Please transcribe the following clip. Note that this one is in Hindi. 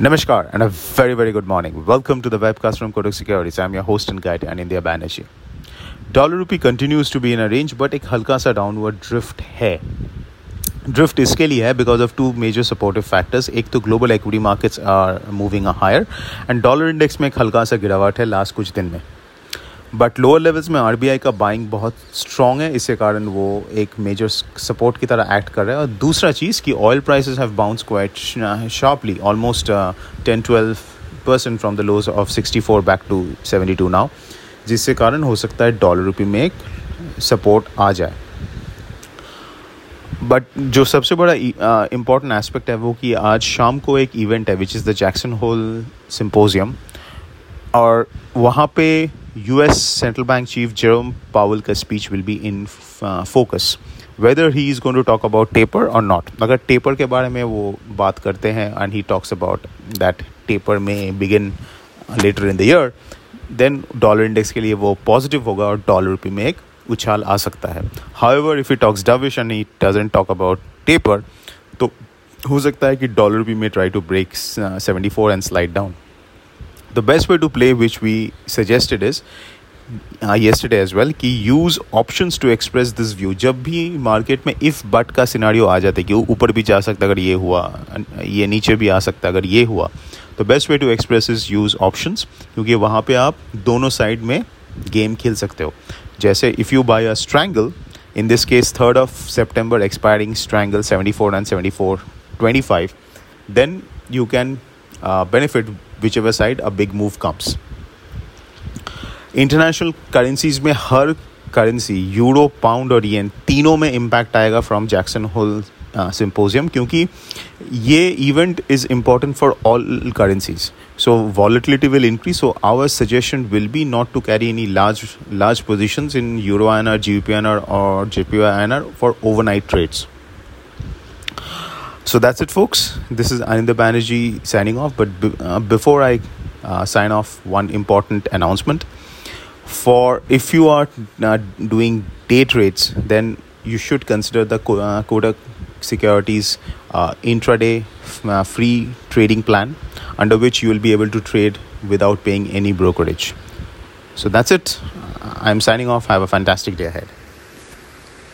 Namaskar and a very very good morning. Welcome to the webcast from Kotak Securities. I'm your host and guide, Anindya Banerjee. Dollar rupee continues to be in a range but एक हल्का सा डाउनवर्ड ड्रिफ्ट है ड्रिफ्ट इसके लिए है because of two major supportive factors एक तो global equity markets are moving a higher and dollar index में एक हल्का सा गिरावट है लास्ट कुछ दिन में बट लोअर लेवल्स में आरबीआई का बाइंग बहुत स्ट्रॉन्ग है इसके कारण वो एक मेजर सपोर्ट की तरह एक्ट कर रहा है। और दूसरा चीज़ कि oil prices have bounce quite sharply almost ten twelve percent from the lows of sixty four back to seventy two now जिससे कारण हो सकता है डॉलर रुपये में एक सपोर्ट आ जाए। बट जो सबसे बड़ा इंपॉर्टेंट एस्पेक्ट है वो कि आज शाम को एक इवेंट है which is the Jackson Hole symposium और वहाँ पे US central bank chief Jerome Powell का speech will be in focus whether he is going to talk about taper और नॉट अगर टेपर के बारे में वो बात करते हैं and he talks about that taper में begin later in the year then dollar index के लिए वो पॉजिटिव होगा और डॉलर रुपये में एक उछाल आ सकता है. However if he talks dovish and he doesn't talk about taper तो हो सकता है कि डॉलर रुपये में try to break seventy four and slide down the best way to play which we suggested is yesterday as well कि use options to express this view जब भी मार्केट में इफ़ बट का सिनारियो आ जाता है कि ऊपर भी जा सकता अगर ये हुआ ये नीचे भी आ सकता अगर ये हुआ तो best way to express is use options क्योंकि वहाँ पे आप दोनों साइड में गेम खेल सकते हो। जैसे if you buy a strangle in this case third of 3rd expiring september expiring strangle 74 and 74 25 then you can uh, benefit whichever side a big move comes international currencies में हर करेंसी यूरो पाउंड और येन तीनों में इम्पैक्ट आएगा फ्रॉम जैक्सन होल सिंपोजियम क्योंकि ये event is important for all currencies so volatility will increase so our suggestion will be not to carry any large large positions in euro INR, GBP INR or JPY INR for overnight trades so that's it folks this is Anindya Banerjee signing off but uh, before I uh, sign off one important announcement for if you are uh, doing day trades then you should consider the uh, Kodak Securities uh, intraday uh, free trading plan under which you will be able to trade without paying any brokerage. So that's it. I'm signing off. Have a fantastic day ahead.